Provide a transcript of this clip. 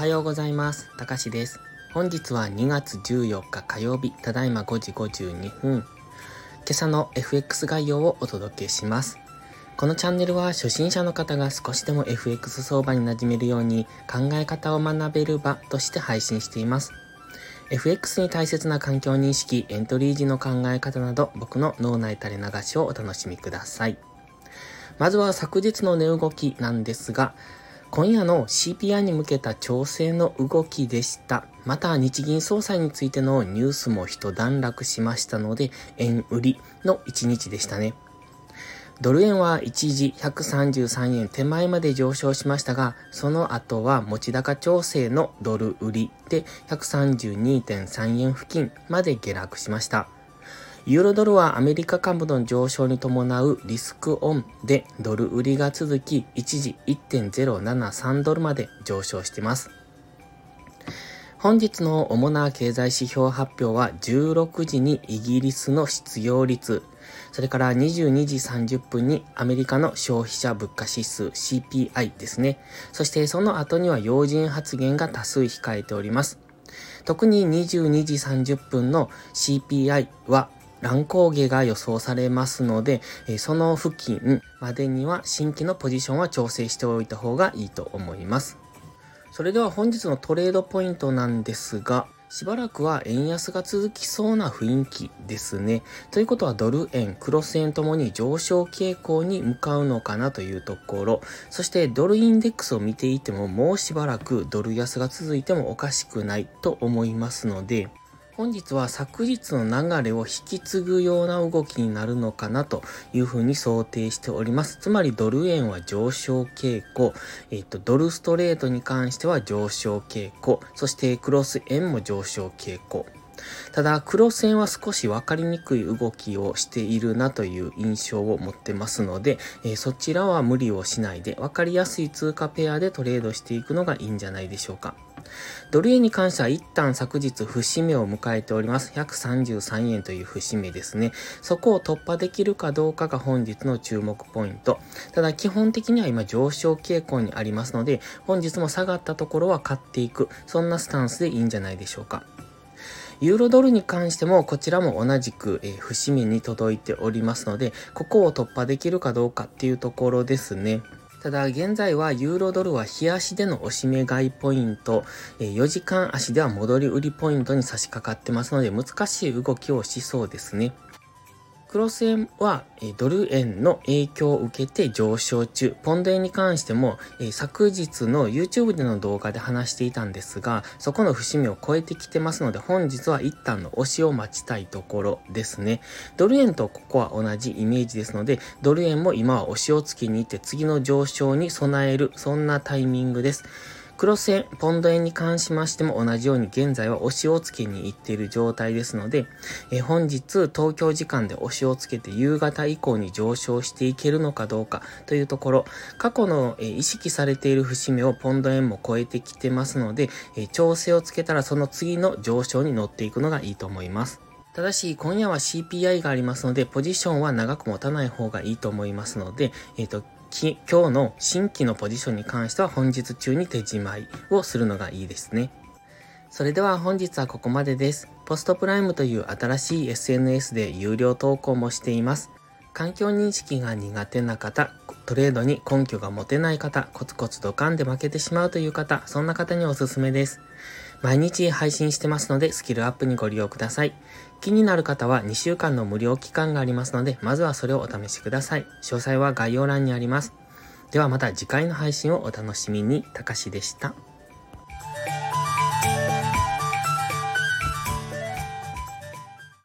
はようございます。たかしです。本日は2月14日火曜日、ただいま5時52分。今朝の FX 概要をお届けします。このチャンネルは初心者の方が少しでも FX 相場に馴染めるように考え方を学べる場として配信しています。FX に大切な環境認識、エントリー時の考え方など僕の脳内垂れ流しをお楽しみください。まずは昨日の値動きなんですが、今夜の CPI に向けた調整の動きでした。また日銀総裁についてのニュースも一段落しましたので、円売りの一日でしたね。ドル円は一時133円手前まで上昇しましたが、その後は持ち高調整のドル売りで132.3円付近まで下落しました。ユーロドルはアメリカ株の上昇に伴うリスクオンでドル売りが続き、一時1.073ドルまで上昇しています。本日の主な経済指標発表は16時にイギリスの失業率、それから22時30分にアメリカの消費者物価指数 CPI ですね。そしてその後には要人発言が多数控えております。特に22時30分の CPI は乱高下が予想されますので、その付近までには新規のポジションは調整しておいた方がいいと思います。それでは本日のトレードポイントなんですが、しばらくは円安が続きそうな雰囲気ですね。ということはドル円、クロス円ともに上昇傾向に向かうのかなというところ。そしてドルインデックスを見ていてももうしばらくドル安が続いてもおかしくないと思いますので、本日は昨日の流れを引き継ぐような動きになるのかなというふうに想定しております。つまりドル円は上昇傾向、えっ、と、ドルストレートに関しては上昇傾向、そしてクロス円も上昇傾向。ただ、黒線は少し分かりにくい動きをしているなという印象を持ってますので、えー、そちらは無理をしないで分かりやすい通貨ペアでトレードしていくのがいいんじゃないでしょうか。ドル円に関しては一旦昨日節目を迎えております。133円という節目ですね。そこを突破できるかどうかが本日の注目ポイント。ただ基本的には今上昇傾向にありますので、本日も下がったところは買っていく。そんなスタンスでいいんじゃないでしょうか。ユーロドルに関してもこちらも同じく、えー、節目に届いておりますので、ここを突破できるかどうかっていうところですね。ただ現在はユーロドルは日足での押し目買いポイント、4時間足では戻り売りポイントに差し掛かってますので難しい動きをしそうですね。クロス円はドル円の影響を受けて上昇中。ポンド円に関しても昨日の YouTube での動画で話していたんですが、そこの節目を超えてきてますので、本日は一旦の押しを待ちたいところですね。ドル円とここは同じイメージですので、ドル円も今は押しをつけに行って次の上昇に備える、そんなタイミングです。クロス円、ポンド円に関しましても同じように現在は押しをつけに行っている状態ですので、え本日東京時間で押しをつけて夕方以降に上昇していけるのかどうかというところ、過去の、え意識されている節目をポンド円も超えてきてますので、え調整をつけたらその次の上昇に乗っていくのがいいと思います。ただし、今夜は CPI がありますので、ポジションは長く持たない方がいいと思いますので、えっ、ー、と、き今日の新規のポジションに関しては本日中に手じまいをするのがいいですね。それでは本日はここまでです。ポストプライムという新しい SNS で有料投稿もしています。環境認識が苦手な方、トレードに根拠が持てない方、コツコツドカンで負けてしまうという方、そんな方におすすめです。毎日配信してますので、スキルアップにご利用ください。気になる方は2週間の無料期間がありますので、まずはそれをお試しください。詳細は概要欄にあります。ではまた次回の配信をお楽しみに。たかしでした。